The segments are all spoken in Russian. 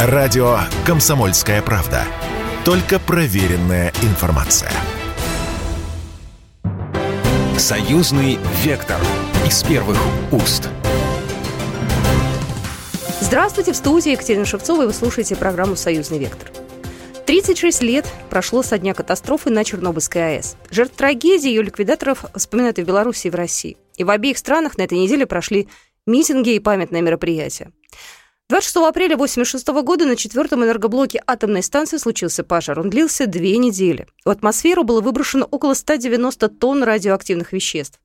Радио «Комсомольская правда». Только проверенная информация. Союзный вектор из первых уст. Здравствуйте, в студии Екатерина Шевцова, и вы слушаете программу «Союзный вектор». 36 лет прошло со дня катастрофы на Чернобыльской АЭС. Жертв трагедии ее ликвидаторов вспоминают и в Беларуси, и в России. И в обеих странах на этой неделе прошли митинги и памятные мероприятия. 26 апреля 1986 года на четвертом энергоблоке атомной станции случился пожар. Он длился две недели. В атмосферу было выброшено около 190 тонн радиоактивных веществ.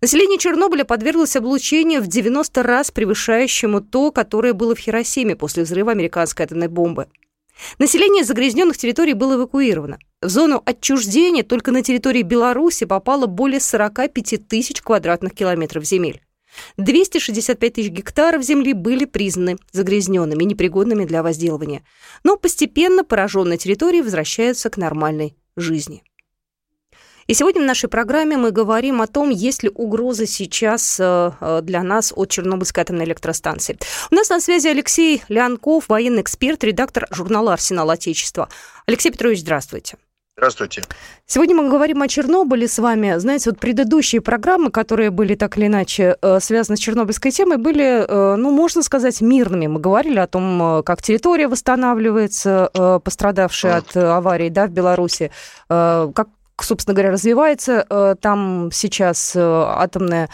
Население Чернобыля подверглось облучению в 90 раз превышающему то, которое было в Хиросиме после взрыва американской атомной бомбы. Население загрязненных территорий было эвакуировано. В зону отчуждения только на территории Беларуси попало более 45 тысяч квадратных километров земель. 265 тысяч гектаров земли были признаны загрязненными, непригодными для возделывания. Но постепенно пораженные территории возвращаются к нормальной жизни. И сегодня в нашей программе мы говорим о том, есть ли угроза сейчас э, э, для нас от Чернобыльской атомной электростанции. У нас на связи Алексей Леонков, военный эксперт, редактор журнала «Арсенал Отечества». Алексей Петрович, здравствуйте. Здравствуйте. Сегодня мы говорим о Чернобыле с вами. Знаете, вот предыдущие программы, которые были так или иначе э, связаны с чернобыльской темой, были, э, ну, можно сказать, мирными. Мы говорили о том, э, как территория восстанавливается, пострадавшая от аварии да, в Беларуси, как, собственно говоря, развивается там сейчас атомная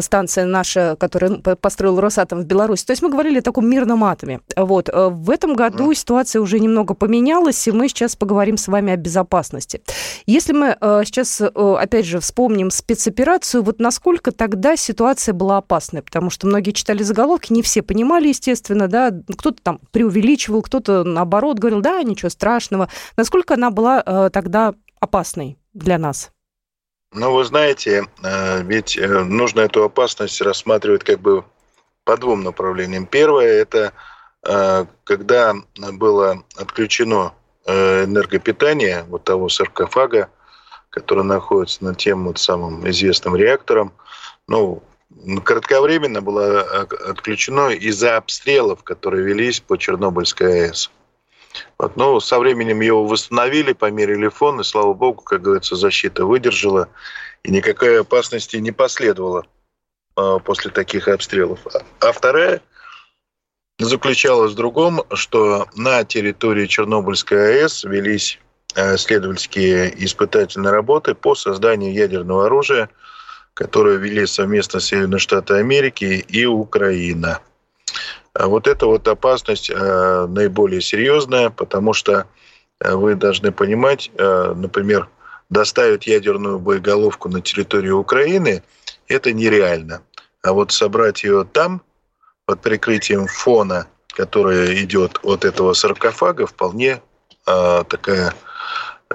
станция наша, которую построил Росатом в Беларуси. То есть мы говорили о таком мирном атоме. Вот. Э, в этом году ситуация уже немного поменялась, и мы сейчас поговорим с вами о безопасности. Если мы э, сейчас, э, опять же, вспомним спецоперацию, вот насколько тогда ситуация была опасной? Потому что многие читали заголовки, не все понимали, естественно, да, кто-то там преувеличивал, кто-то наоборот говорил, да, ничего страшного. Насколько она была тогда опасной для нас? Ну, вы знаете, э, ведь э, нужно эту опасность рассматривать как бы по двум направлениям. Первое – это э, когда было отключено энергопитание вот того саркофага, который находится над тем вот самым известным реактором, ну, кратковременно было отключено из-за обстрелов, которые велись по Чернобыльской АЭС. Вот, но со временем его восстановили, померили фон, и, слава богу, как говорится, защита выдержала, и никакой опасности не последовало э, после таких обстрелов. А вторая заключалась в другом, что на территории Чернобыльской АЭС велись э, исследовательские испытательные работы по созданию ядерного оружия, которые вели совместно Соединенные Штаты Америки и Украина. А вот эта вот опасность э, наиболее серьезная, потому что э, вы должны понимать, э, например, доставить ядерную боеголовку на территорию Украины – это нереально. А вот собрать ее там, под прикрытием фона, который идет от этого саркофага, вполне такая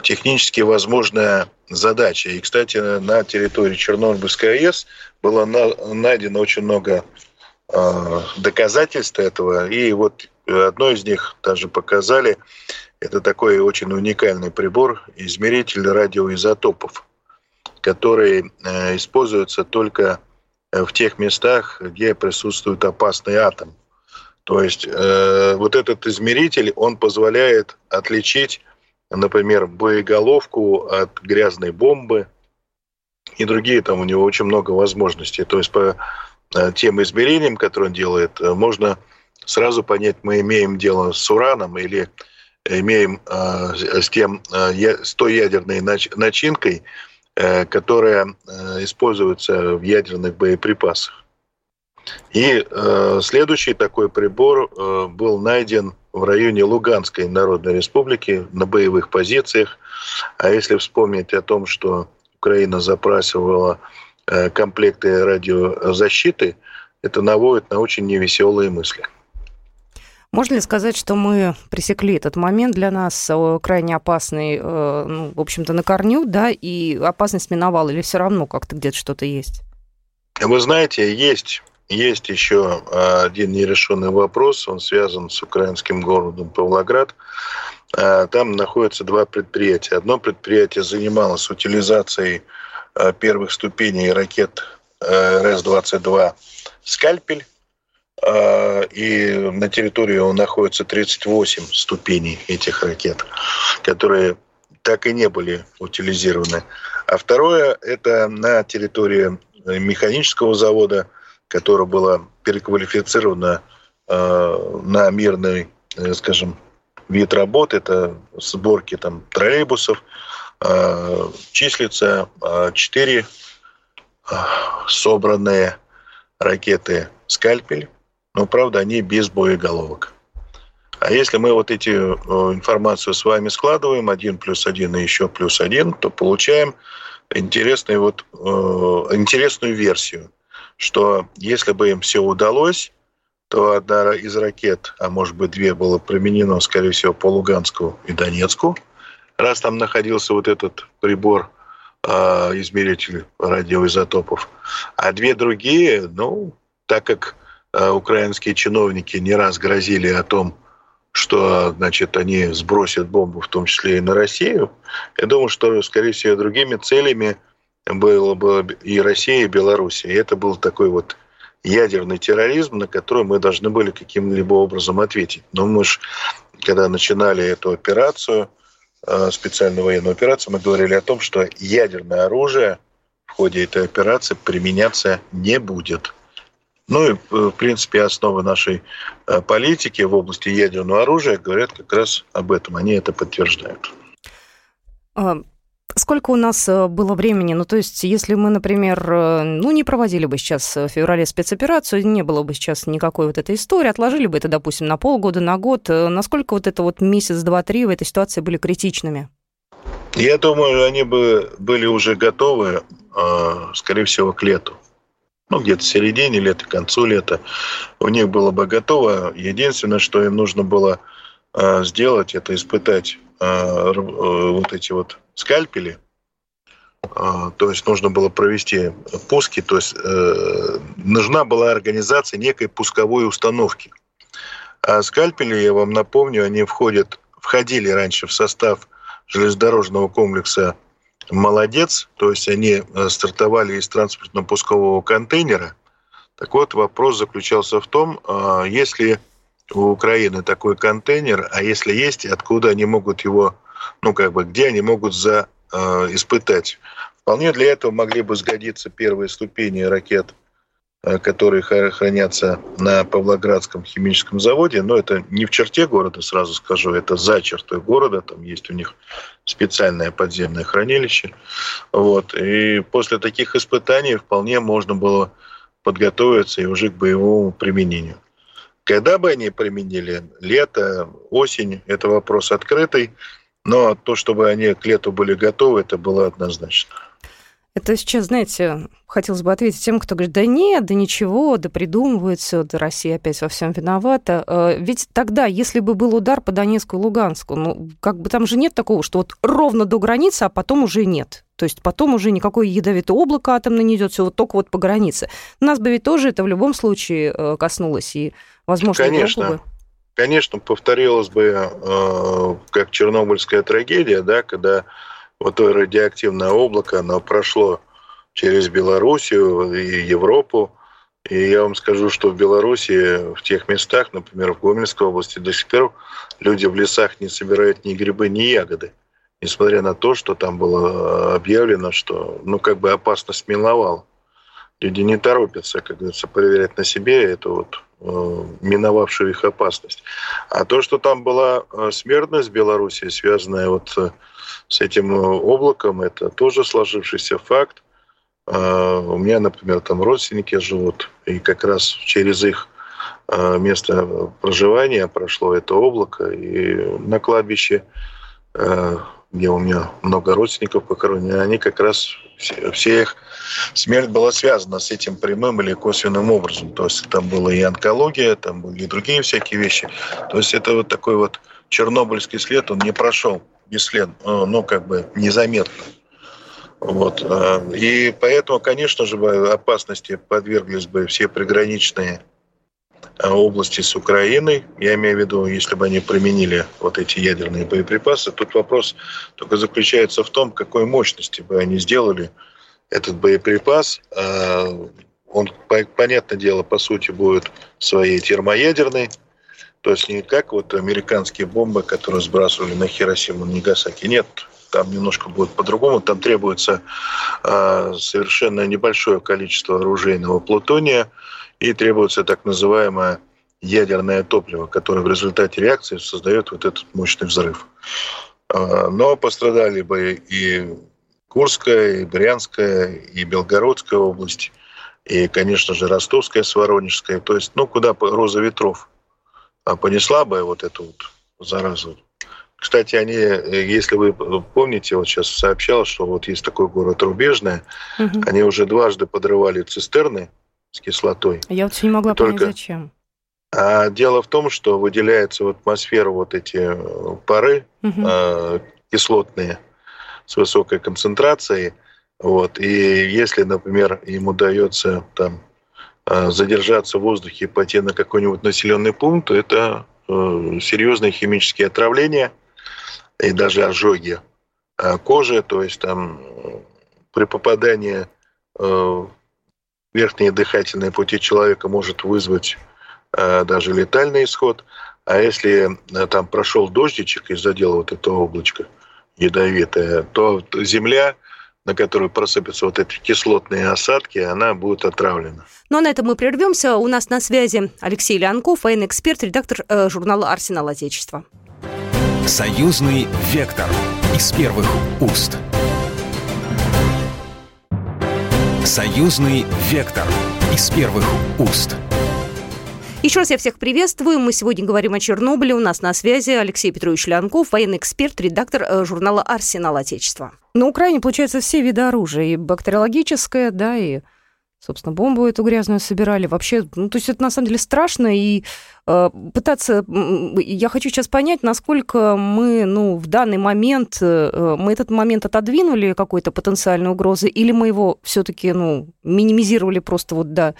технически возможная задача. И, кстати, на территории Чернобыльской АЭС было найдено очень много Э, доказательств этого. И вот одно из них даже показали. Это такой очень уникальный прибор, измеритель радиоизотопов, который э, используется только в тех местах, где присутствует опасный атом. То есть э, вот этот измеритель, он позволяет отличить, например, боеголовку от грязной бомбы и другие там у него очень много возможностей. То есть по Э, тем измерением, которое он делает, э, можно сразу понять, мы имеем дело с ураном или имеем э, с, тем, с той ядерной начинкой, которая используется в ядерных боеприпасах. И следующий такой прибор был найден в районе Луганской Народной Республики на боевых позициях. А если вспомнить о том, что Украина запрашивала комплекты радиозащиты, это наводит на очень невеселые мысли. Можно ли сказать, что мы пресекли этот момент для нас э, крайне опасный, э, ну, в общем-то, на корню, да, и опасность миновала, или все равно как-то где-то что-то есть? Вы знаете, есть, есть еще один нерешенный вопрос, он связан с украинским городом Павлоград. Там находятся два предприятия. Одно предприятие занималось утилизацией Э, первых ступеней ракет э, РС-22 «Скальпель». и на территории находится 38 ступеней этих ракет, которые так и не были утилизированы. А второе – это на территории механического завода, которое было переквалифицировано э, на мирный, э, скажем, вид работ. Это сборки там, троллейбусов. Э, числится э, 4 э, собранные ракеты «Скальпель», но, правда, они без боеголовок. А если мы вот эти э, информацию с вами складываем, один плюс один и еще плюс один, то получаем интересную, вот, э, интересную версию, что если бы им все удалось, то одна из ракет, а может быть две, было применено, скорее всего, по Луганску и Донецку, раз там находился вот этот прибор, э, измеритель радиоизотопов. А две другие, ну, так как э, украинские чиновники не раз грозили о том, что, значит, они сбросят бомбу, в том числе и на Россию, я думаю, что, скорее всего, другими целями было бы и Россия, и Белоруссия. И это был такой вот ядерный терроризм, на который мы должны были каким-либо образом ответить. Но мы же, когда начинали эту операцию, э, специальную военную операцию, мы говорили о том, что ядерное оружие в ходе этой операции применяться не будет. Ну и, э, в принципе, основы нашей э, политики в области ядерного оружия говорят как раз об этом. Они это подтверждают. А, сколько у нас э, было времени? Ну, то есть, если мы, например, ну, не проводили бы сейчас в феврале спецоперацию, не было бы сейчас никакой вот этой истории, отложили бы это, допустим, на полгода, на год, насколько вот это вот месяц, два, три в этой ситуации были критичными? Я думаю, они бы были уже готовы, скорее всего, к лету ну, где-то в середине лета, к концу лета, у них было бы готово. Единственное, что им нужно было э, сделать, это испытать э, э, вот эти вот скальпели. Э, то есть нужно было провести пуски, то есть э, нужна была организация некой пусковой установки. А скальпели, я вам напомню, они входят, входили раньше в состав железнодорожного комплекса молодец, то есть они э, стартовали из транспортно-пускового контейнера. Так вот, вопрос заключался в том, а, если у Украины такой контейнер, а если есть, откуда они могут его, ну как бы, где они могут за, э, испытать. Вполне для этого могли бы сгодиться первые ступени ракет Э, которые хранятся на Павлоградском химическом заводе, но это не в черте города, сразу скажу, это за чертой города, там есть у них специальное подземное хранилище. Вот. И после таких испытаний вполне можно было подготовиться и уже к боевому применению. Когда бы они применили? Лето, осень – это вопрос открытый, но то, чтобы они к лету были готовы, это было однозначно. Это сейчас, знаете, хотелось бы ответить тем, кто говорит, да нет, да ничего, да придумывают все, да Россия опять во всем виновата. Э, ведь тогда, если бы был удар по Донецку и Луганску, ну, как бы там же нет такого, что вот ровно до границы, а потом уже нет. То есть потом уже никакое ядовитое облако атомное не идет, все вот только вот по границе. Нас бы ведь тоже это в любом случае э, коснулось, и, возможно, Конечно. бы конечно, повторилось бы э, как чернобыльская трагедия, да, когда вот то радиоактивное облако, оно прошло через Белоруссию и Европу. И я вам скажу, что в Беларуси, в тех местах, например, в Гомельской области, до сих пор люди в лесах не собирают ни грибы, ни ягоды. Несмотря на то, что там было объявлено, что ну, как бы опасность миновала. Люди не торопятся, как говорится, проверять на себе эту вот э, миновавшую их опасность. А то, что там была э, смертность в Беларуси, связанная вот э, с этим э, облаком. Это тоже сложившийся факт. У меня, например, там родственники живут, и как раз через их место проживания прошло это облако. И на кладбище, где у меня много родственников похоронено, они как раз, все, все их смерть была связана с этим прямым или косвенным образом. То есть там была и онкология, там были и другие всякие вещи. То есть это вот такой вот чернобыльский след, он не прошел бесследно, э, ну, как бы незаметно. Вот. Э, и поэтому, конечно же, опасности подверглись бы все приграничные области с Украиной. Я имею в виду, если бы они применили вот эти ядерные боеприпасы. Тут вопрос только заключается в том, какой мощности бы они сделали этот боеприпас. он, понятное дело, по сути, будет своей термоядерной, то есть не как вот американские бомбы, которые сбрасывали на Хиросиму и Нагасаки. Нет, там немножко будет по-другому. Там требуется э, совершенно небольшое количество оружейного плутония и требуется так называемое ядерное топливо, которое в результате реакции создает вот этот мощный взрыв. Э, но пострадали бы и Курская, и Брянская, и Белгородская область, и, конечно же, Ростовская с Воронежская. То есть, ну, куда роза ветров а понесла бы вот эту вот заразу. Кстати, они, если вы помните, вот сейчас сообщал, что вот есть такой город Рубежное, угу. они уже дважды подрывали цистерны с кислотой. Я вот не могла понять, Только... зачем. А дело в том, что выделяются в атмосферу вот эти э, пары угу. э, кислотные с высокой концентрацией. Вот. И если, например, им удается там Э, задержаться в воздухе и пойти на какой-нибудь населенный пункт, это э, серьезные химические отравления и даже ожоги кожи, то есть там при попадании в верхние дыхательные пути человека может вызвать даже летальный исход. А если там прошел дождичек и задел вот это облачко ядовитое, то земля на которую просыпятся вот эти кислотные осадки, она будет отравлена. Ну а на этом мы прервемся. У нас на связи Алексей Леонков, военный эксперт, редактор э, журнала «Арсенал Отечества». Союзный вектор из первых уст. Союзный вектор из первых уст. Еще раз я всех приветствую. Мы сегодня говорим о Чернобыле. У нас на связи Алексей Петрович Лянков, военный эксперт, редактор э, журнала «Арсенал Отечества». На Украине, получается, все виды оружия. И бактериологическое, да, и собственно, бомбу эту грязную собирали. Вообще, ну, то есть это на самом деле страшно, и э, пытаться... Я хочу сейчас понять, насколько мы, ну, в данный момент, э, мы этот момент отодвинули какой-то потенциальной угрозы, или мы его все таки ну, минимизировали просто вот до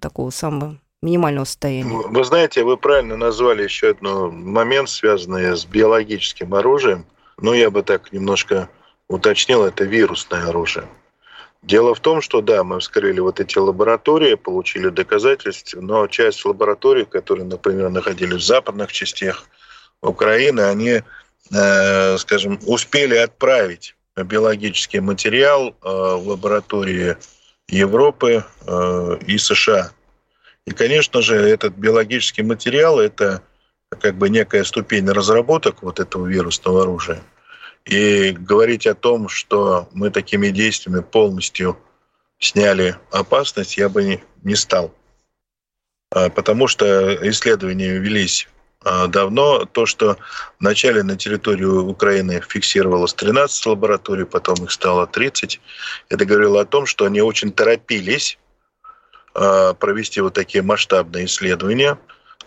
такого самого минимального состояния. Вы знаете, вы правильно назвали еще один момент, связанный с биологическим оружием. Но я бы так немножко уточнил, это вирусное оружие. Дело в том, что да, мы вскрыли вот эти лаборатории, получили доказательства, но часть лабораторий, которые, например, находились в западных частях Украины, они, э, скажем, успели отправить биологический материал э, в лаборатории Европы э, и США. И, конечно же, этот биологический материал – это как бы некая ступень разработок вот этого вирусного оружия. И говорить о том, что мы такими действиями полностью сняли опасность, я бы не, не стал. А, потому что исследования велись а, давно. То, что вначале на территории Украины фиксировалось 13 лабораторий, потом их стало 30, это говорило о том, что они очень торопились а, провести вот такие масштабные исследования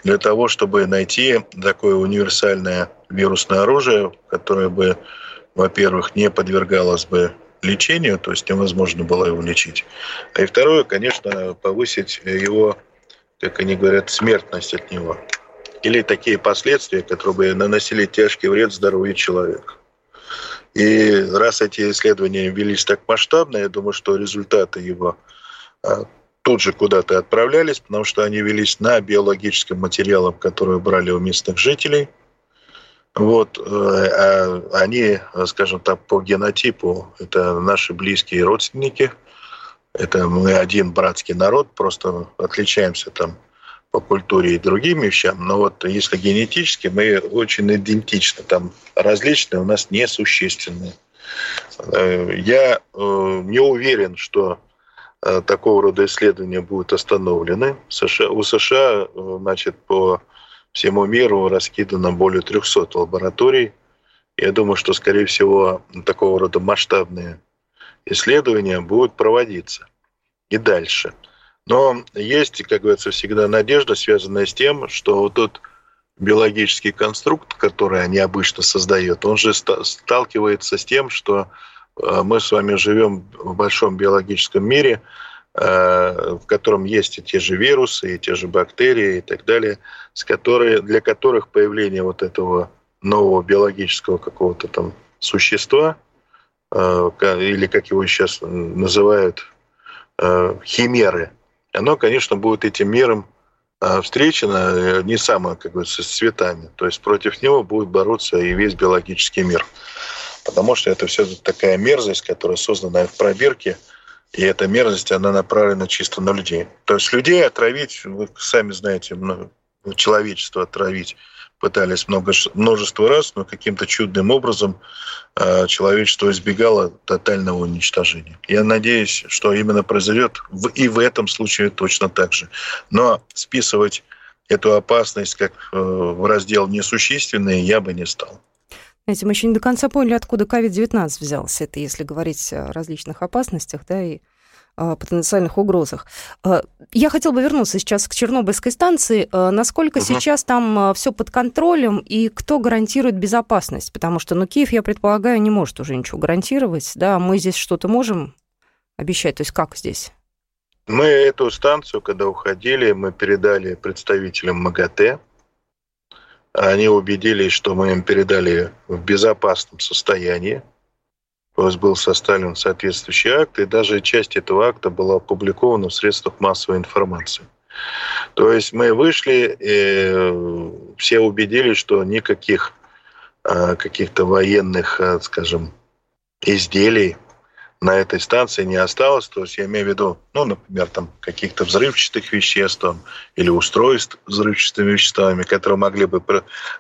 для того, чтобы найти такое универсальное вирусное оружие, которое бы, во-первых, не подвергалось бы лечению, то есть невозможно было его лечить. А и второе, конечно, повысить его, как они говорят, смертность от него. Или такие последствия, которые бы наносили тяжкий вред здоровью человека. И раз эти исследования велись так масштабно, я думаю, что результаты его а, тут же куда-то отправлялись, потому что они велись на биологическом материале, который брали у местных жителей. Вот, э, а они, скажем так, по генотипу, это наши близкие родственники, это мы один братский народ, просто отличаемся там по культуре и другим вещам, но вот если генетически, мы очень идентичны, там различные у нас несущественные. Э, я э, не уверен, что Э, такого рода исследования будут остановлены. У США э, значит, по всему миру раскидано более 300 лабораторий. Я думаю, что, скорее всего, такого рода масштабные исследования будут проводиться и дальше. Но есть, как говорится, всегда надежда, связанная с тем, что вот тот биологический конструкт, который они обычно создают, он же сталкивается с тем, что Э, мы с вами живем в большом биологическом мире, в котором есть и те же вирусы, и те же бактерии и так далее, с которые, для которых появление вот этого нового биологического какого-то там существа, э, или как его сейчас называют, э, химеры, оно, конечно, будет этим миром э, встречено не самое, как говорится, с цветами. То есть против него будет бороться и весь биологический мир. Потому что это все такая мерзость, которая создана в пробирке, и эта мерзость, она направлена чисто на людей. То есть людей отравить, вы сами знаете, человечество отравить пытались много, множество раз, но каким-то чудным образом э, человечество избегало тотального уничтожения. Я надеюсь, что именно произойдет в, и в этом случае точно так же. Но списывать эту опасность как э, в раздел несущественные я бы не стал. Знаете, мы еще не до конца поняли, откуда COVID-19 взялся. Это если говорить о различных опасностях, да, и потенциальных угрозах. А, я хотела бы вернуться сейчас к Чернобыльской станции. А, насколько угу. сейчас там а, все под контролем и кто гарантирует безопасность? Потому что, ну, Киев, я предполагаю, не может уже ничего гарантировать. Да, мы здесь что-то можем обещать? То есть как здесь? Мы эту станцию, когда уходили, мы передали представителям МАГАТЭ. Они убедились, что мы им передали в безопасном состоянии был составлен соответствующий акт, и даже часть этого акта была опубликована в средствах массовой информации. То есть мы вышли, и все убедились, что никаких а, каких-то военных, а, скажем, изделий на этой станции не осталось. То есть я имею в виду, ну, например, там каких-то взрывчатых веществ там, или устройств с взрывчатыми веществами, которые могли бы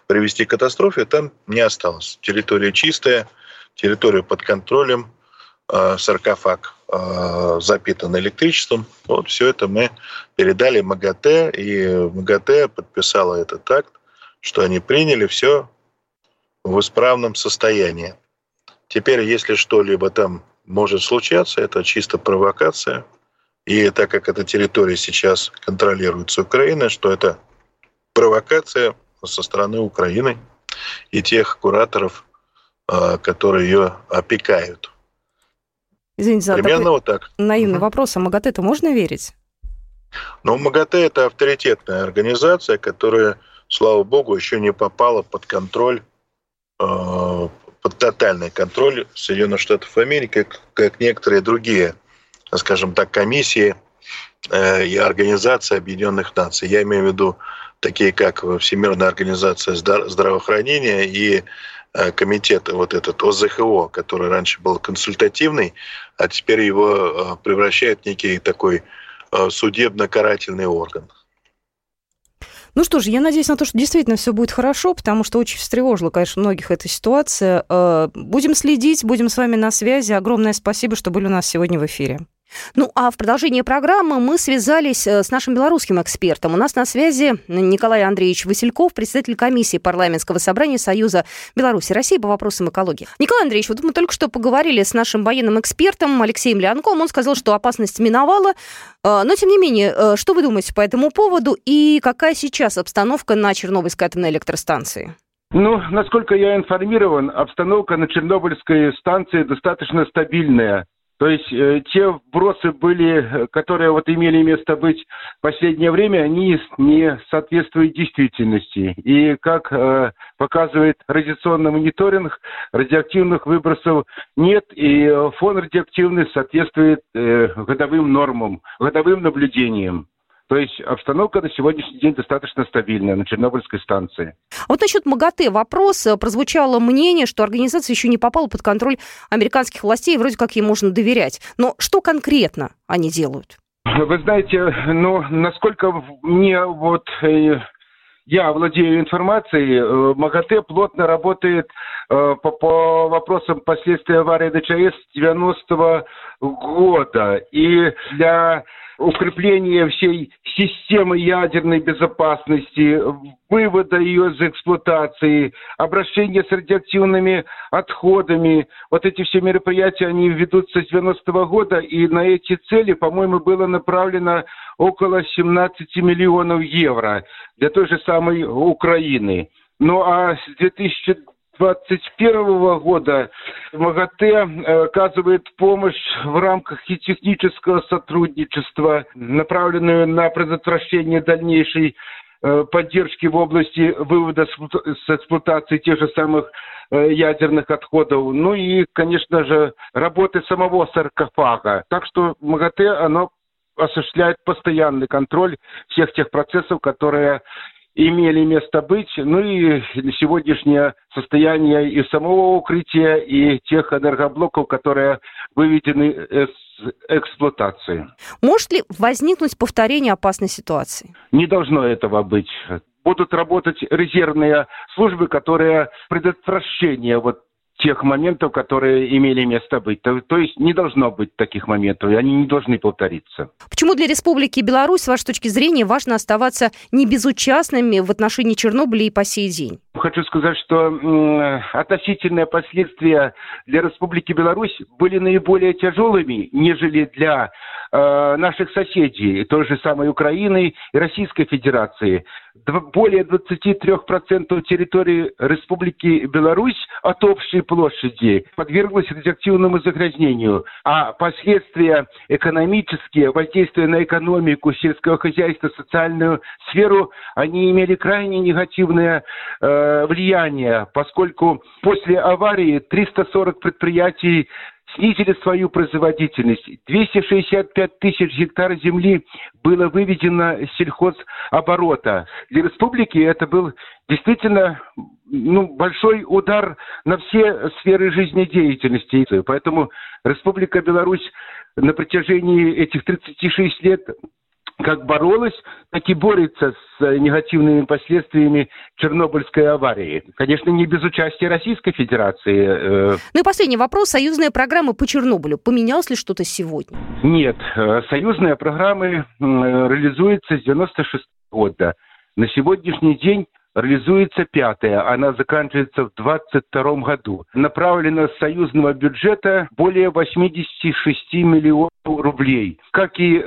привести к катастрофе, там не осталось. Территория чистая, территорию под контролем, э, саркофаг э, запитан электричеством. Вот все это мы передали МАГАТЭ, и МАГАТЭ подписала этот акт, что они приняли все в исправном состоянии. Теперь, если что-либо там может случаться, это чисто провокация. И так как эта территория сейчас контролируется Украиной, что это провокация со стороны Украины и тех кураторов, а, которые ее опекают. Извините за Примерно такой вот так. наивный угу. вопрос. А МАГАТЭ-то можно верить? Ну, МАГАТЭ – это авторитетная организация, которая, слава богу, еще не попала под контроль, а, под тотальный контроль Соединенных Штатов Америки, как, как некоторые другие, скажем так, комиссии э, и организации Объединенных Наций. Я имею в виду такие, как Всемирная организация здравоохранения и Э, комитет, вот этот ОЗХО, который раньше был консультативный, а теперь его э, превращает в некий такой судебно-карательный орган. Ну что ж, я надеюсь на то, что действительно все будет хорошо, потому что очень встревожила, конечно, многих эта ситуация. Будем следить, будем с вами на связи. Огромное спасибо, что были у нас сегодня в эфире. Ну, а в продолжение программы мы связались э, с нашим белорусским экспертом. У нас на связи Николай Андреевич Васильков, председатель комиссии парламентского собрания Союза Беларуси России по вопросам экологии. Николай Андреевич, вот мы только что поговорили с нашим военным экспертом Алексеем Леонком. Он сказал, что опасность миновала. Э, но, тем не менее, э, что вы думаете по этому поводу и какая сейчас обстановка на Чернобыльской атомной электростанции? Ну, насколько я информирован, обстановка на Чернобыльской станции достаточно стабильная. То есть э, те вбросы были, которые вот имели место быть в последнее время, они не соответствуют действительности. И как э, показывает радиационный мониторинг, радиоактивных выбросов нет, и фон радиоактивный соответствует э, годовым нормам, годовым наблюдениям. То есть обстановка на сегодняшний день достаточно стабильная на Чернобыльской станции. Вот насчет МАГАТЭ вопрос. Прозвучало мнение, что организация еще не попала под контроль американских властей, вроде как ей можно доверять. Но что конкретно они делают? Вы знаете, ну, насколько мне вот э, я владею информацией, э, МАГАТЭ плотно работает э, по, по вопросам последствий аварии ДЧС 90-го года. И для укрепление всей системы ядерной безопасности, вывода ее из эксплуатации, обращение с радиоактивными отходами. Вот эти все мероприятия, они ведутся с 90 -го года, и на эти цели, по-моему, было направлено около 17 миллионов евро для той же самой Украины. Ну а с 2000 2021 года МАГАТЭ э, оказывает помощь в рамках и технического сотрудничества, направленную на предотвращение дальнейшей э, поддержки в области вывода с эксплуатации тех же самых э, ядерных отходов, ну и, конечно же, работы самого саркофага. Так что МАГАТЭ, оно осуществляет постоянный контроль всех тех процессов, которые имели место быть, ну и сегодняшнее состояние и самого укрытия, и тех энергоблоков, которые выведены из эксплуатации. Может ли возникнуть повторение опасной ситуации? Не должно этого быть будут работать резервные службы, которые предотвращение вот тех моментов, которые имели место быть. То, то есть не должно быть таких моментов, и они не должны повториться. Почему для Республики Беларусь, с вашей точки зрения, важно оставаться не безучастными в отношении Чернобыля и по сей день? Хочу сказать, что м, относительные последствия для Республики Беларусь были наиболее тяжелыми, нежели для э, наших соседей, той же самой Украины и Российской Федерации. Более 23% территории Республики Беларусь от общей площади подверглась радиоактивному загрязнению, а последствия экономические, воздействие на экономику, сельского хозяйства, социальную сферу, они имели крайне негативное э, влияние, поскольку после аварии 340 предприятий снизили свою производительность. 265 тысяч гектар земли было выведено с сельхозоборота. Для республики это был действительно ну, большой удар на все сферы жизнедеятельности. Поэтому Республика Беларусь на протяжении этих 36 лет как боролась, так и борется с э, негативными последствиями Чернобыльской аварии. Конечно, не без участия Российской Федерации. Э. Ну и последний вопрос. Союзная программа по Чернобылю. Поменялось ли что-то сегодня? Нет. Э, союзная программа реализуется с 96 года. На сегодняшний день реализуется пятая, она заканчивается в 2022 году. Направлено с союзного бюджета более 86 миллионов рублей. Как и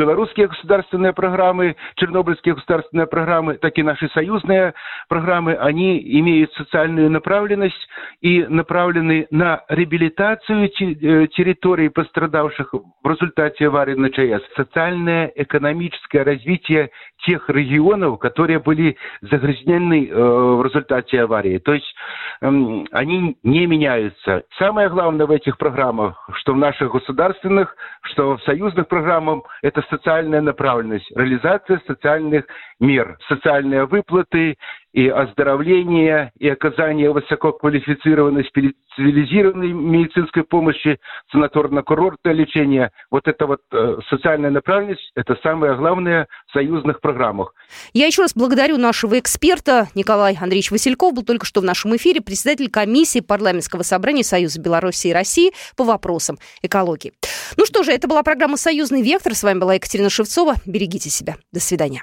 белорусские государственные программы, чернобыльские государственные программы, так и наши союзные программы, они имеют социальную направленность и направлены на реабилитацию э, территорий, пострадавших в результате аварии на ЧАЭС, социальное, экономическое развитие тех регионов, которые были загрязнены э, в результате аварии. То есть э, они не меняются. Самое главное в этих программах, что в наших государственных, что в союзных программах, это социальная направленность, реализация социальных мер, социальные выплаты, и оздоровления, и оказания высококвалифицированной специализированной медицинской помощи, санаторно-курортное лечение. Вот это вот э, социальная направленность, это самое главное в союзных программах. Я еще раз благодарю нашего эксперта. Николай Андреевич Васильков был только что в нашем эфире, председатель комиссии парламентского собрания Союза Беларуси и России по вопросам экологии. Ну что же, это была программа «Союзный вектор». С вами была Екатерина Шевцова. Берегите себя. До свидания.